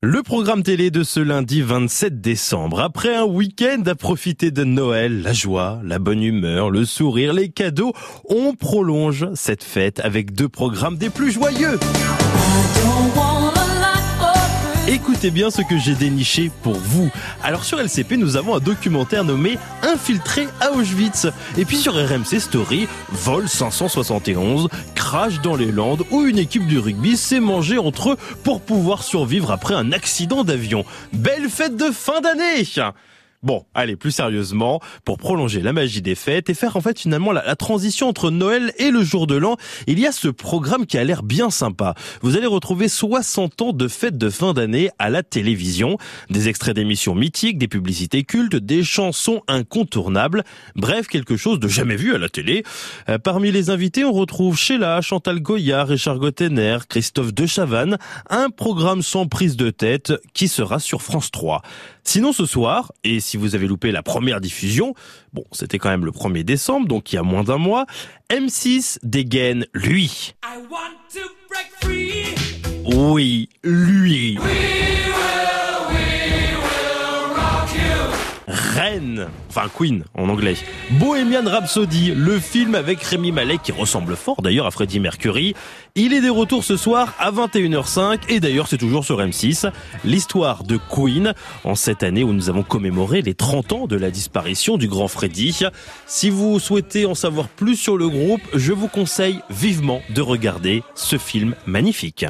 Le programme télé de ce lundi 27 décembre. Après un week-end à profiter de Noël, la joie, la bonne humeur, le sourire, les cadeaux, on prolonge cette fête avec deux programmes des plus joyeux. Écoutez bien ce que j'ai déniché pour vous. Alors sur LCP, nous avons un documentaire nommé Infiltré à Auschwitz. Et puis sur RMC Story, Vol 571, crash dans les Landes où une équipe de rugby s'est mangée entre eux pour pouvoir survivre après un accident d'avion. Belle fête de fin d'année Bon, allez, plus sérieusement, pour prolonger la magie des fêtes et faire en fait finalement la, transition entre Noël et le jour de l'an, il y a ce programme qui a l'air bien sympa. Vous allez retrouver 60 ans de fêtes de fin d'année à la télévision, des extraits d'émissions mythiques, des publicités cultes, des chansons incontournables, bref, quelque chose de jamais vu à la télé. Euh, parmi les invités, on retrouve Sheila, Chantal Goya, Richard Gottener, Christophe De Chavannes, un programme sans prise de tête qui sera sur France 3. Sinon ce soir, et si vous avez loupé la première diffusion, bon, c'était quand même le 1er décembre, donc il y a moins d'un mois, M6 dégaine lui. Oui, lui. Reine, enfin Queen en anglais. Bohemian Rhapsody, le film avec Rémi Malek qui ressemble fort d'ailleurs à Freddie Mercury. Il est des retours ce soir à 21h05 et d'ailleurs c'est toujours sur M6. L'histoire de Queen en cette année où nous avons commémoré les 30 ans de la disparition du grand Freddie. Si vous souhaitez en savoir plus sur le groupe, je vous conseille vivement de regarder ce film magnifique.